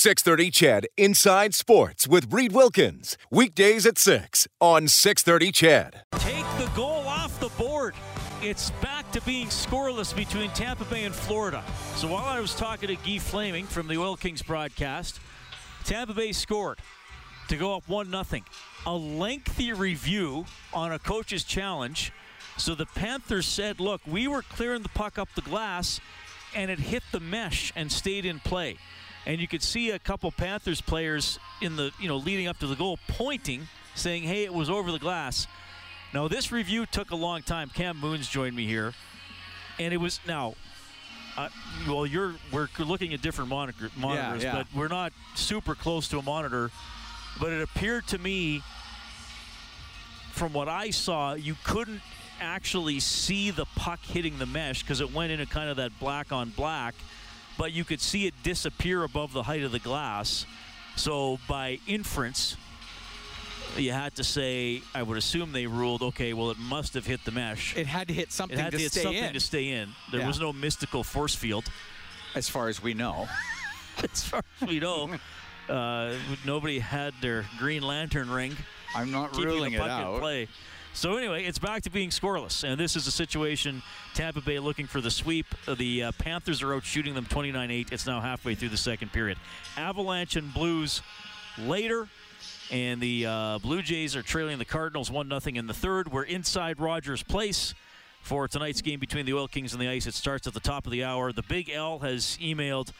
630 CHED Inside Sports with Reed Wilkins. Weekdays at 6 on 630 CHED. Take the goal off the board. It's back to being scoreless between Tampa Bay and Florida. So while I was talking to Guy Flaming from the Oil Kings broadcast, Tampa Bay scored to go up 1 0. A lengthy review on a coach's challenge. So the Panthers said, look, we were clearing the puck up the glass and it hit the mesh and stayed in play. And you could see a couple Panthers players in the, you know, leading up to the goal pointing, saying, hey, it was over the glass. Now, this review took a long time. Cam Moon's joined me here. And it was, now, uh, well, you're we're looking at different monitor, monitors, yeah. but we're not super close to a monitor. But it appeared to me, from what I saw, you couldn't actually see the puck hitting the mesh because it went into kind of that black on black, but you could see it disappear above the height of the glass. So by inference, you had to say, I would assume they ruled, okay, well, it must have hit the mesh. It had to hit something It had to, to hit stay something in, to stay in. There Yeah. was no mystical force field, as far as we know. as far as we know. Uh, nobody had their Green Lantern ring I'm not ruling it out. play. So anyway, it's back to being scoreless, and this is a situation. Tampa Bay looking for the sweep. The uh, Panthers are out shooting them 29-8. It's now halfway through the second period. Avalanche and Blues later, and the uh, Blue Jays are trailing the Cardinals one 0 in the third. We're inside Rogers Place for tonight's game between the Oil Kings and the Ice. It starts at the top of the hour. The Big L has emailed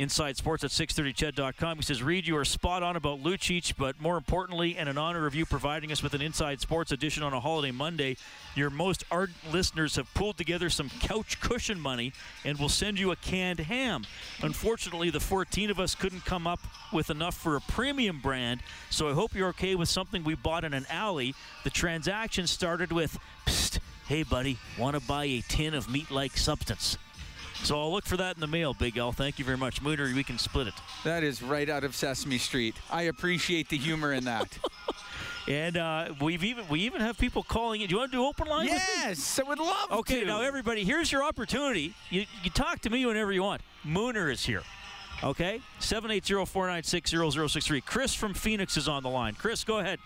Inside Sports at 630ched.com. He says, Reed, you are spot on about Lucic, but more importantly, and an honor of you providing us with an Inside Sports edition on a holiday Monday, your most ardent listeners have pulled together some couch cushion money and will send you a canned ham. Unfortunately, the 14 of us couldn't come up with enough for a premium brand, so I hope you're okay with something we bought in an alley. The transaction started with, hey buddy, want to buy a tin of meat-like substance? So I'll look for that in the mail, Big L. Thank you very much. Mooner, we can split it. That is right out of Sesame Street. I appreciate the humor in that. And uh, we've even we even have people calling in. Do you want to do open line? with me? yes, I would love Okay, to. now everybody, here's your opportunity. You, you talk to me whenever you want. Mooner is here. Okay? 780-496-0063. Chris from Phoenix is on the line. Chris, go ahead.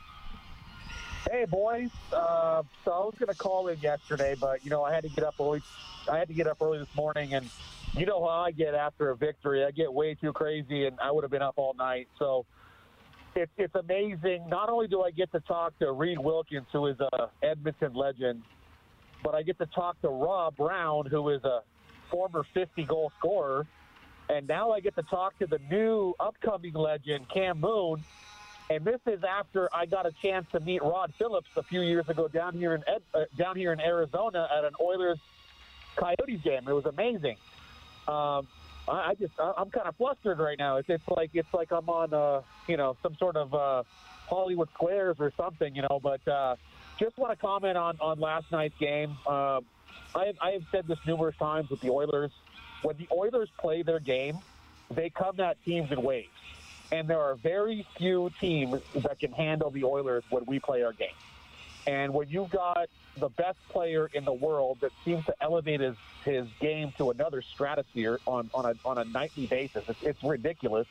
Hey boys, uh, so I was going to call in yesterday, but you know I had to get up early. I had to get up early this morning, and you know how I get after a victory. I get way too crazy, and I would have been up all night. So it's it's amazing. Not only do I get to talk to Reed Wilkins, who is a Edmonton legend, but I get to talk to Rob Brown, who is a former 50 goal scorer, and now I get to talk to the new upcoming legend Cam Moon. And this is after I got a chance to meet Rod Phillips a few years ago down here in Ed, uh, down here in Arizona at an Oilers Coyotes game. It was amazing. Um, I, I just I, I'm kind of flustered right now. It's, it's like it's like I'm on uh, you know some sort of uh, Hollywood Squares or something, you know. But uh, just want to comment on on last night's game. Um, I have, I have said this numerous times with the Oilers. When the Oilers play their game, they come at teams in waves and there are very few teams that can handle the Oilers when we play our game. And when you've got the best player in the world that seems to elevate his, his game to another stratosphere on, on, a, on a nightly basis, it's, it's ridiculous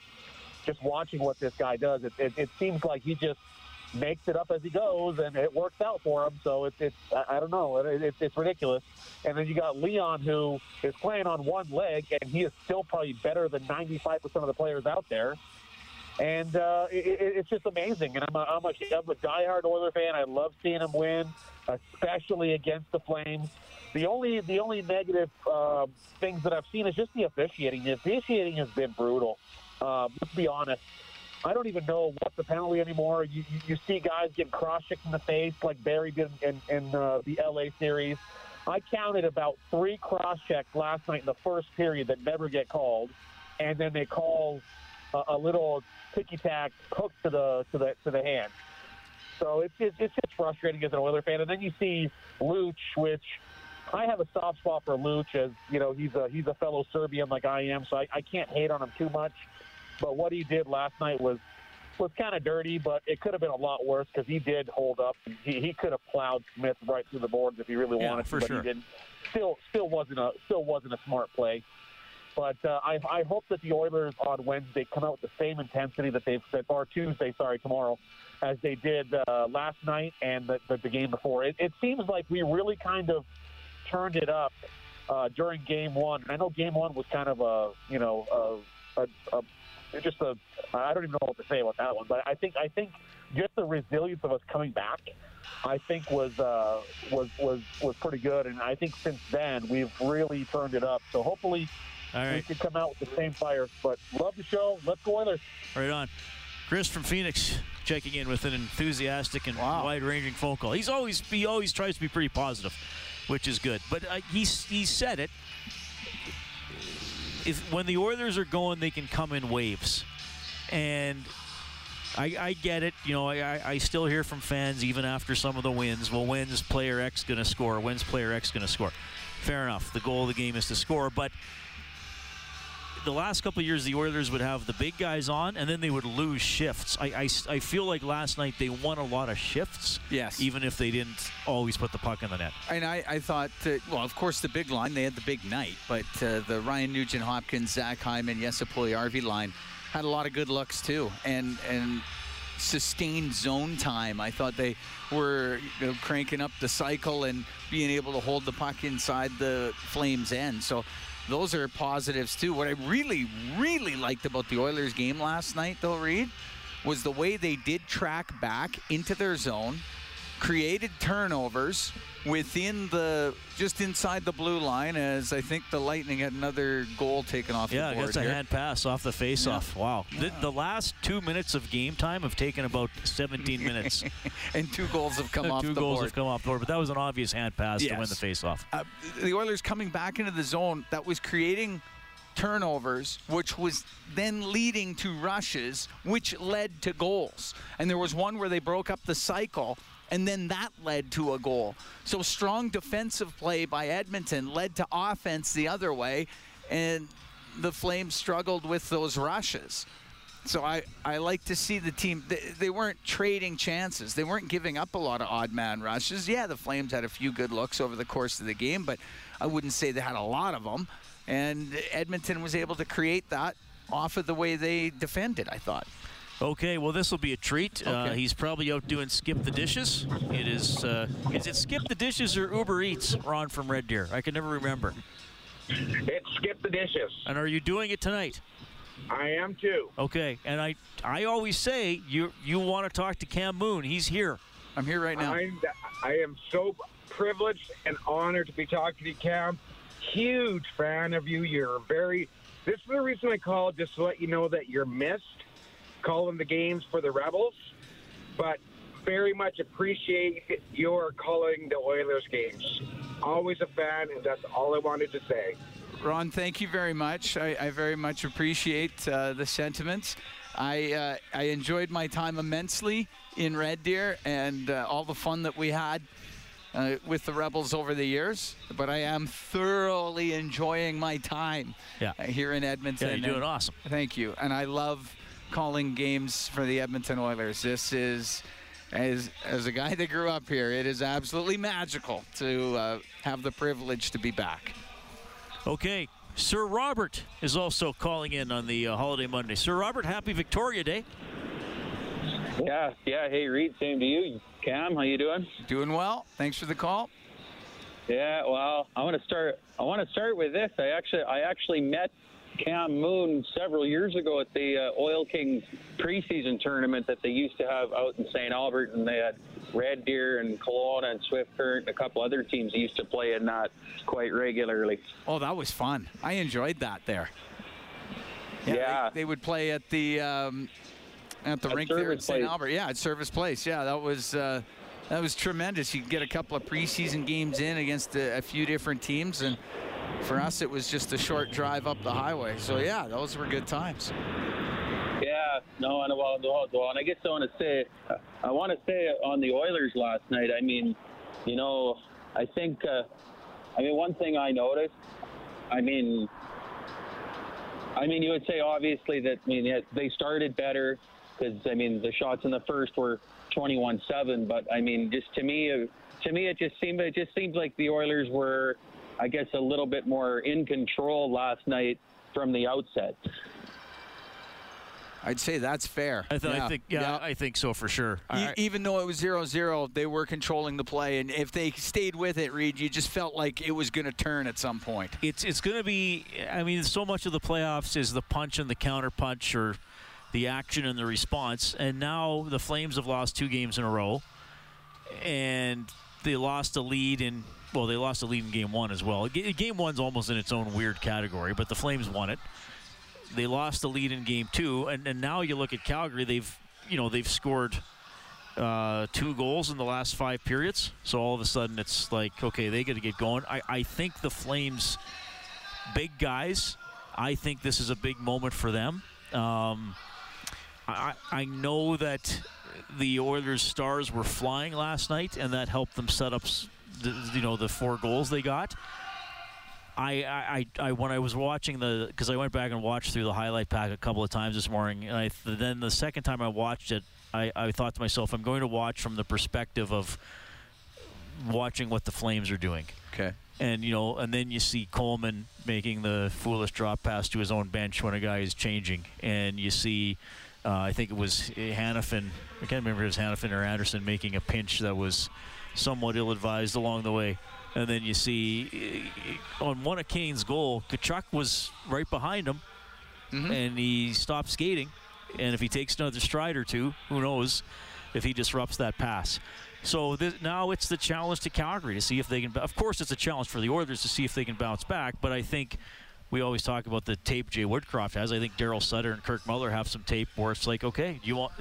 just watching what this guy does. It, it, it seems like he just makes it up as he goes, and it works out for him. So it's, it's I don't know, it, it, it's ridiculous. And then you got Leon, who is playing on one leg, and he is still probably better than 95% of the players out there and uh, it, it, it's just amazing. And I'm a, I'm, a, I'm a diehard Oiler fan. I love seeing them win, especially against the Flames. The only the only negative um, things that I've seen is just the officiating. The officiating has been brutal. Um, let's be honest. I don't even know what's the penalty anymore. You, you, you see guys get cross-checked in the face like Barrie did in, in uh, the LA series. I counted about three cross-checks last night in the first period that never get called, and then they call a, a little ticky tack hook to the to the to the hand. So it's it's, it's just frustrating as an Oiler fan. And then you see Luch, which I have a soft spot for Luch, as you know he's a he's a fellow Serbian like I am, so I, I can't hate on him too much. But what he did last night was was kind of dirty, but it could have been a lot worse because he did hold up. He, he could have plowed Smith right through the boards if he really Yeah, wanted to, but sure. he didn't. Still, still wasn't a still wasn't a smart play. But uh, I, I hope that the Oilers on Wednesday come out with the same intensity that they've or Tuesday, sorry, tomorrow, as they did uh, last night and the, the, the game before. It, it seems like we really kind of turned it up uh, during Game One. I know Game One was kind of a you know a, a, a just a I don't even know what to say about that one, but I think I think just the resilience of us coming back, I think was uh, was was was pretty good, and I think since then we've really turned it up. So hopefully. All We can come out with the same fire, but love the show. Let's go Oilers. Right on. Chris from Phoenix checking in with an enthusiastic and Wow. wide-ranging phone call. He's always he always tries to be pretty positive, which is good. But uh, he he said it. If when the Oilers are going, they can come in waves, and I, I get it. You know, I, I- I still hear from fans even after some of the wins. Well, when's player X going to score? When's player X going to score? Fair enough. The goal of the game is to score, but the last couple of years, the Oilers would have the big guys on, and then they would lose shifts. I, I, I feel like last night they won a lot of shifts, Yes. even if they didn't always put the puck in the net. And I, I thought, that, well, of course, the big line, they had the big night, but uh, the Ryan Nugent Hopkins, Zach Hyman, Jesse Puljujärvi line had a lot of good looks, too. And, and sustained zone time. I thought they were you know, cranking up the cycle and being able to hold the puck inside the Flames' end. So those are positives, too. What I really, really liked about the Oilers game last night, though, Reed, was the way they did track back into their zone created turnovers within the just inside the blue line as I think the Lightning had another goal taken off Yeah, the board that's a here. hand pass off the face-off. Wow. The, the last two minutes of game time have taken about 17 minutes. and two goals have come off two the goals board. have come off the board, but that was an obvious hand pass to win the face-off. uh, the Oilers coming back into the zone that was creating turnovers, which was then leading to rushes, which led to goals. And there was one where they broke up the cycle, and then that led to a goal. So strong defensive play by Edmonton led to offense the other way, and the Flames struggled with those rushes. So I, I like to see the team. They, they weren't trading chances. They weren't giving up a lot of odd man rushes. Yeah, the Flames had a few good looks over the course of the game, but I wouldn't say they had a lot of them. And Edmonton was able to create that off of the way they defended. I thought. Okay, well, this will be a treat. Uh, he's probably out doing Skip the Dishes. It is, uh, is it Skip the Dishes or Uber Eats, Ron from Red Deer? I can never remember. It's skip the dishes. And are you doing it tonight? I am too. Okay, and I I always say you you want to talk to Cam Moon. He's here. I'm here right now. I'm, I am so privileged and honored to be talking to you, Cam. Huge fan of you. You're very. This is the reason I called, just to let you know that you're missed calling the games for the Rebels, but very much appreciate your calling the Oilers games. Always a fan, and that's all I wanted to say. Ron, thank you very much. I, I very much appreciate uh, the sentiments. I uh, I enjoyed my time immensely in Red Deer and uh, all the fun that we had uh, with the Rebels over the years. But I am thoroughly enjoying my time Yeah. uh, here in Edmonton. Yeah, you're doing And awesome. Thank you, and I love calling games for the Edmonton Oilers. This is. As, as a guy that grew up here, it is absolutely magical to uh, have the privilege to be back. Okay, Sir Robert is also calling in on the uh, holiday Monday. Sir Robert, happy Victoria Day. Yeah, yeah. Hey, Reed, same to you. Cam, how you doing? Doing well. Thanks for the call. Yeah. Well, I want to start. I want to start with this. I actually, I actually met Cam Moon several years ago at the uh, Oil Kings preseason tournament that they used to have out in St. Albert, and they had Red Deer and Kelowna and Swift Current and a couple other teams used to play in that quite regularly. Oh, that was fun. I enjoyed that there. Yeah. They, they would play at the um, at the At rink there Servus St. Place. Albert. Yeah, at Servus Place. Yeah, that was uh, that was tremendous. You could get a couple of preseason games in against a, a few different teams, and for us, it was just a short drive up the highway. So yeah, those were good times. Yeah, no, and well, well, and I guess I want to say, I want to say on the Oilers last night. I mean, you know, I think, uh, I mean, one thing I noticed. I mean, I mean, you would say obviously that. I mean, they started better because I mean the shots in the first were 21-7, but I mean, just to me, to me, it just seemed it just seemed like the Oilers were, I guess, a little bit more in control last night from the outset. I'd say that's fair. I, th- yeah. I think, yeah, I think so for sure. E- I- even though it was 0-0, they were controlling the play, and if they stayed with it, Reed, you just felt like it was going to turn at some point. it's it's going to be. I mean, so much of the playoffs is the punch and the counter punch, or the action and the response. And now the Flames have lost two games in a row, and they lost a lead in. Well, they lost the lead in game one as well. Ga- Game one's almost in its own weird category, but the Flames won it. They lost the lead in game two, and, and now you look at Calgary. They've you know they've scored uh, two goals in the last five periods. So all of a sudden, it's like, okay, they got to get going. I, I think the Flames, big guys, I think this is a big moment for them. Um, I, I know that the Oilers stars were flying last night, and that helped them set up, the, you know, the four goals they got. I, I, I, when I was watching the, because I went back and watched through the highlight pack a couple of times this morning, and I, then the second time I watched it, I, I thought to myself, I'm going to watch from the perspective of watching what the Flames are doing. Okay. And you know, and then you see Coleman making the foolish drop pass to his own bench when a guy is changing, and you see, uh, I think it was Hanifin. I can't remember if it was Hanifin or Andersson making a pinch that was somewhat ill-advised along the way. And then you see uh, on one of Kane's goal, Tkachuk was right behind him, and he stopped skating. And if he takes another stride or two, who knows if he disrupts that pass. So this, now it's the challenge to Calgary to see if they can. Of course, it's a challenge for the Oilers to see if they can bounce back. But I think we always talk about the tape Jay Woodcroft has. I think Daryl Sutter and Kirk Muller have some tape where it's like, okay, you want.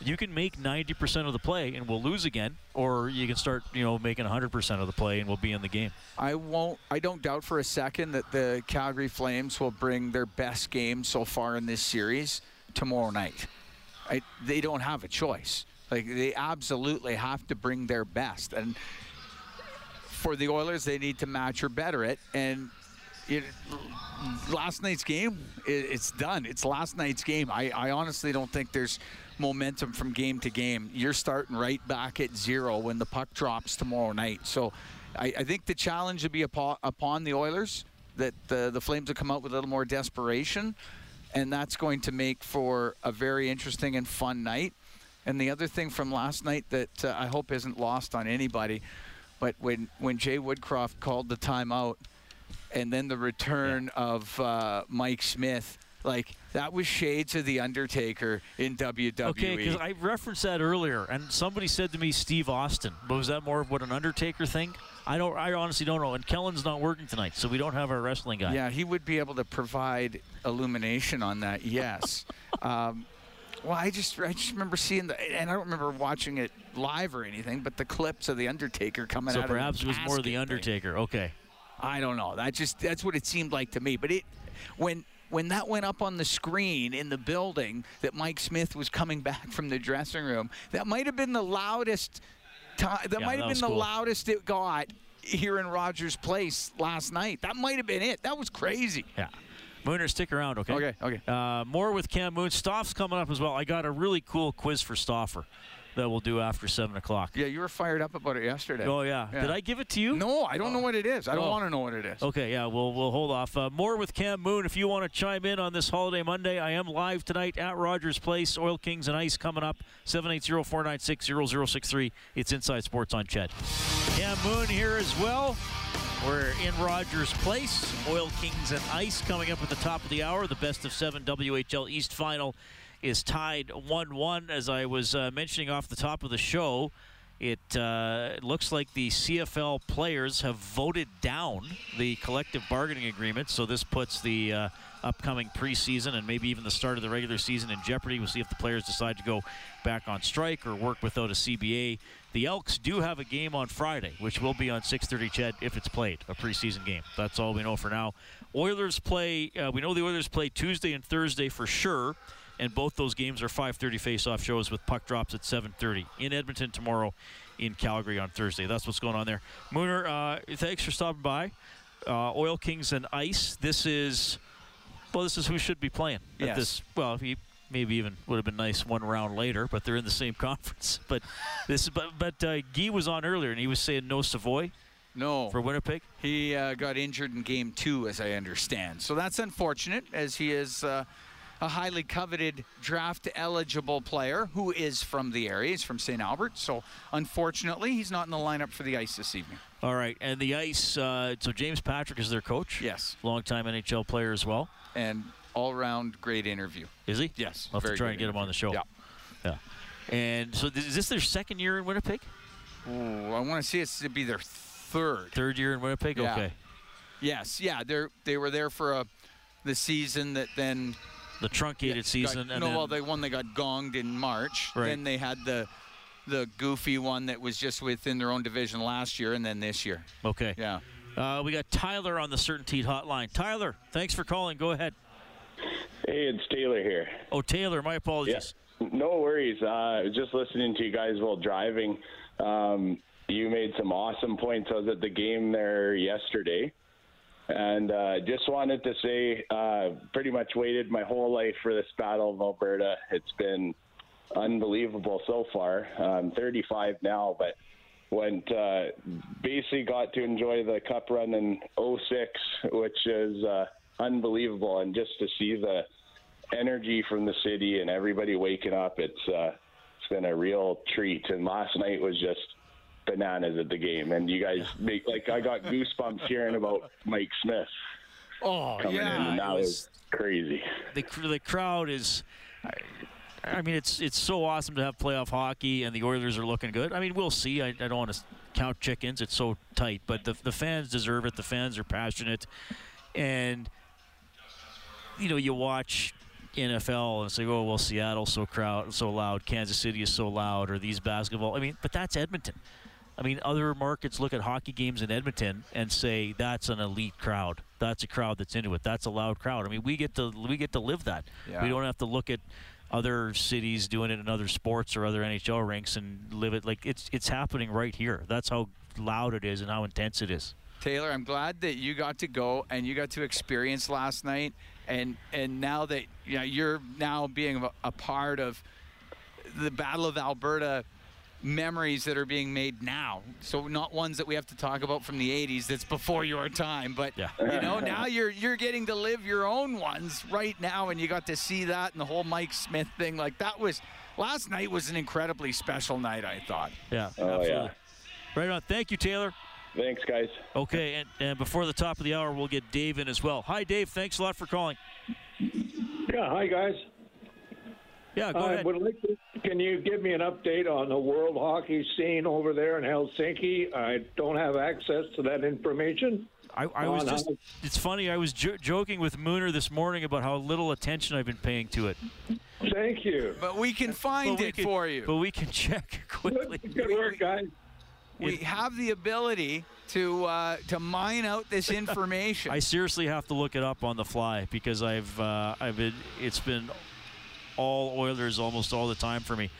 You can make 90% of the play and we'll lose again, or you can start, you know, making 100% of the play and we'll be in the game. I won't. I don't doubt for a second that the Calgary Flames will bring their best game so far in this series tomorrow night. I, they don't have a choice. Like they absolutely have to bring their best, and for the Oilers, they need to match or better it. And it, last night's game, it, it's done. It's last night's game. I, I honestly don't think there's momentum from game to game. You're starting right back at zero when the puck drops tomorrow night. So I, I think the challenge will be upon, upon the Oilers that the, the Flames will come out with a little more desperation, and that's going to make for a very interesting and fun night. And the other thing from last night that uh, I hope isn't lost on anybody, but when, when Jay Woodcroft called the timeout and then the return of uh, Mike Smith, like that was shades of the Undertaker in WWE. Okay, because I referenced that earlier, and somebody said to me Steve Austin, but was that more of what an Undertaker thing? I don't. I honestly don't know. And Kellen's not working tonight, so we don't have our wrestling guy. Yeah, he would be able to provide illumination on that. Yes. um, well, I just I just remember seeing the, and I don't remember watching it live or anything, but the clips of the Undertaker coming So out. So perhaps it was more the casket thing. Undertaker. Okay. I don't know. That just that's what it seemed like to me. But it when when that went up on the screen in the building that Mike Smith was coming back from the dressing room, that might have been the loudest time. That Yeah, might have been the cool. loudest it got here in Rogers Place last night. That might have been it. That was crazy. Yeah. Mooner, stick around, okay? Okay, okay. Uh, more with Cam Moon. Stoff's coming up as well. I got a really cool quiz for Stauffer that we'll do after 7 o'clock. Yeah, you were fired up about it yesterday. Oh, yeah. Yeah. Did I give it to you? No, I don't know what it is. I don't Oh. want to know what it is. Okay, yeah, we'll we'll hold off. Uh, more with Cam Moon. If you want to chime in on this holiday Monday, I am live tonight at Rogers Place. Oil Kings and Ice coming up. 780-496-0063. It's Inside Sports on CHED. Cam Moon here as well. We're in Rogers Place. Oil Kings and Ice coming up at the top of the hour. The best of seven WHL East final is tied 1-1. As I was uh, mentioning off the top of the show, it, uh, looks like the CFL players have voted down the collective bargaining agreement, so this puts the uh, upcoming preseason and maybe even the start of the regular season in jeopardy. We'll see if the players decide to go back on strike or work without a CBA. The Elks do have a game on Friday, which will be on 6:30 Ched if it's played, a preseason game. That's all we know for now. Oilers play. Uh, we know the Oilers play Tuesday and Thursday for sure and both those games are 5:30 face-off shows with puck drops at 7:30 in Edmonton tomorrow, in Calgary on Thursday. That's what's going on there. Mooner, uh, thanks for stopping by. Uh, Oil Kings and Ice. This is well, this is who should be playing at Yes. this. Well, he maybe even would have been nice one round later, but they're in the same conference. But this, but but uh, Guy was on earlier and he was saying no Savoie. No. for Winnipeg. He uh, got injured in game two, as I understand. So that's unfortunate, as he is uh, a highly coveted draft eligible player who is from the area. He's from St. Albert. So unfortunately, he's not in the lineup for the ice this evening. All right, and the ice. Uh, so James Patrick is their coach. Yes. longtime NHL player as well. And all round great interview. Is he? Yes. I'll have to try and get him on the show. Yeah. Yeah. And so is this their second year in Winnipeg? Ooh, I want to see it to be their third. Third year in Winnipeg? Yeah. Okay. Yes. Yeah. They they were there for a the season that then The truncated got- season. and no, then, well, the one they got gonged in March. Right. Then they had the the goofy one that was just within their own division last year, and then this year. okay. Yeah. Uh, we got Tyler on the Certainty Hotline. Tyler, thanks for calling. Go ahead. Hey, it's Taylor here. Oh, Taylor, my apologies. No worries. Uh, I was just listening to you guys while driving. Um, you made some awesome points. I was at the game there yesterday. And uh, just wanted to say, uh, pretty much waited my whole life for this Battle of Alberta. It's been unbelievable so far. I'm 35 now, but went uh, basically got to enjoy the Cup run in 06, which is uh, unbelievable. And just to see the energy from the city and everybody waking up, it's uh, it's been a real treat. And last night was just bananas at the game. And you guys make like I got goosebumps hearing about Mike Smith Oh, yeah. in, and that was- was crazy. the the crowd is. I, I mean, it's it's so awesome to have playoff hockey, and the Oilers are looking good. I mean, we'll see. I, I don't want to count chickens; it's so tight. But the the fans deserve it. The fans are passionate, and you know, you watch NFL and say, "Oh, well, Seattle's so crowd so loud, Kansas City is so loud, or these basketball." I mean, but that's Edmonton. I mean, other markets look at hockey games in Edmonton and say that's an elite crowd. That's a crowd that's into it. That's a loud crowd. I mean, we get to we get to live that. Yeah. We don't have to look at other cities doing it in other sports or other NHL rinks and live it like it's it's happening right here. That's how loud it is and how intense it is. Taylor, I'm glad that you got to go and you got to experience last night, and and now that you know, you're now being a, a part of the Battle of Alberta memories that are being made now. So not ones that we have to talk about from the 80s that's before your time, but Yeah. you know, now you're you're getting to live your own ones right now and you got to see that and the whole Mike Smith thing like that was last night was an incredibly special night, I thought. Yeah, Oh, absolutely. yeah. Right on. Thank you, Taylor. Thanks, guys. Okay, and, and before the top of the hour, we'll get Dave in as well. Hi, Dave. Thanks a lot for calling. Yeah, hi guys. Yeah, go I ahead. would like to, can you give me an update on the world hockey scene over there in Helsinki? I don't have access to that information. I, I was just, it's funny, I was jo- joking with Mooner this morning about how little attention I've been paying to it. Thank you. But we can find we it can- for you. But we can check quickly. Good, good work, guys. we have the ability to uh, to mine out this information. I seriously have to look it up on the fly because I've uh, I've been it's been all Oilers almost all the time for me.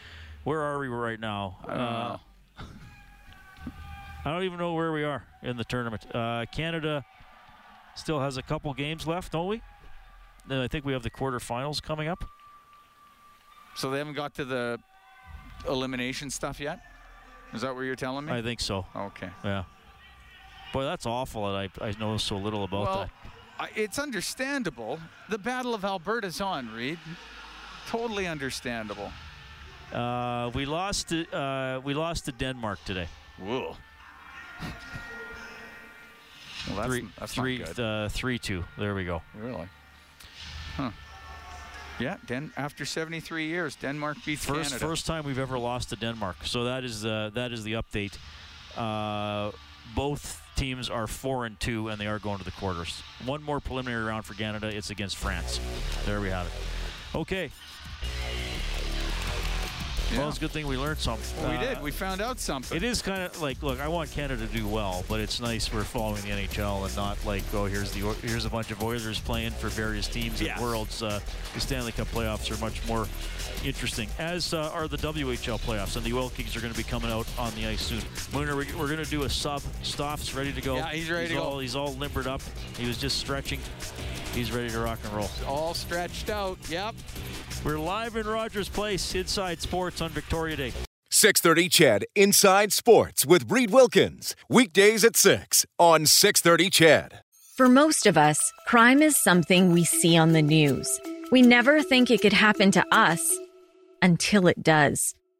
Where are we right now? I don't. I don't even know where we are in the tournament. Uh, Canada still has a couple games left, don't we? Then I think we have the quarterfinals coming up. so they haven't got to the elimination stuff yet. Is that what you're telling me? I think so. okay. Yeah. Boy, that's awful that I, I know so little about well, that. I, it's understandable. The Battle of Alberta's on, Reed. Totally understandable. Uh, we lost to uh, we lost to Denmark today. Whoa. Well, that's, three, that's three, not good. uh, three, two. There we go. Really? Huh. Yeah, Den- after 73 years, Denmark beats First, Canada. first time we've ever lost to Denmark. So that is uh, that is the update. Uh, both teams are four and two, and they are going to the quarters. One more preliminary round for Canada. It's against France. There we have it. Okay. Yeah. Well, it's a good thing we learned something. Well, we Uh, did. We found out something. It is kind of like, look, I want Canada to do well, but it's nice we're following the NHL and not like, oh, here's the here's a bunch of Oilers playing for various teams Yeah. at Worlds. Uh, the Stanley Cup playoffs are much more interesting, as uh, are the WHL playoffs, and the Oil Kings are going to be coming out on the ice soon. Mooner, we- we're going to do a sub. Stoff's ready to go. Yeah, he's ready to go. He's all limbered up. He was just stretching. He's ready to rock and roll. All stretched out. Yep. We're live in Rogers Place, Inside Sports on Victoria Day. 630 CHED Inside Sports with Reed Wilkins. Weekdays at 6 on 630 CHED. For most of us, crime is something we see on the news. We never think it could happen to us until it does.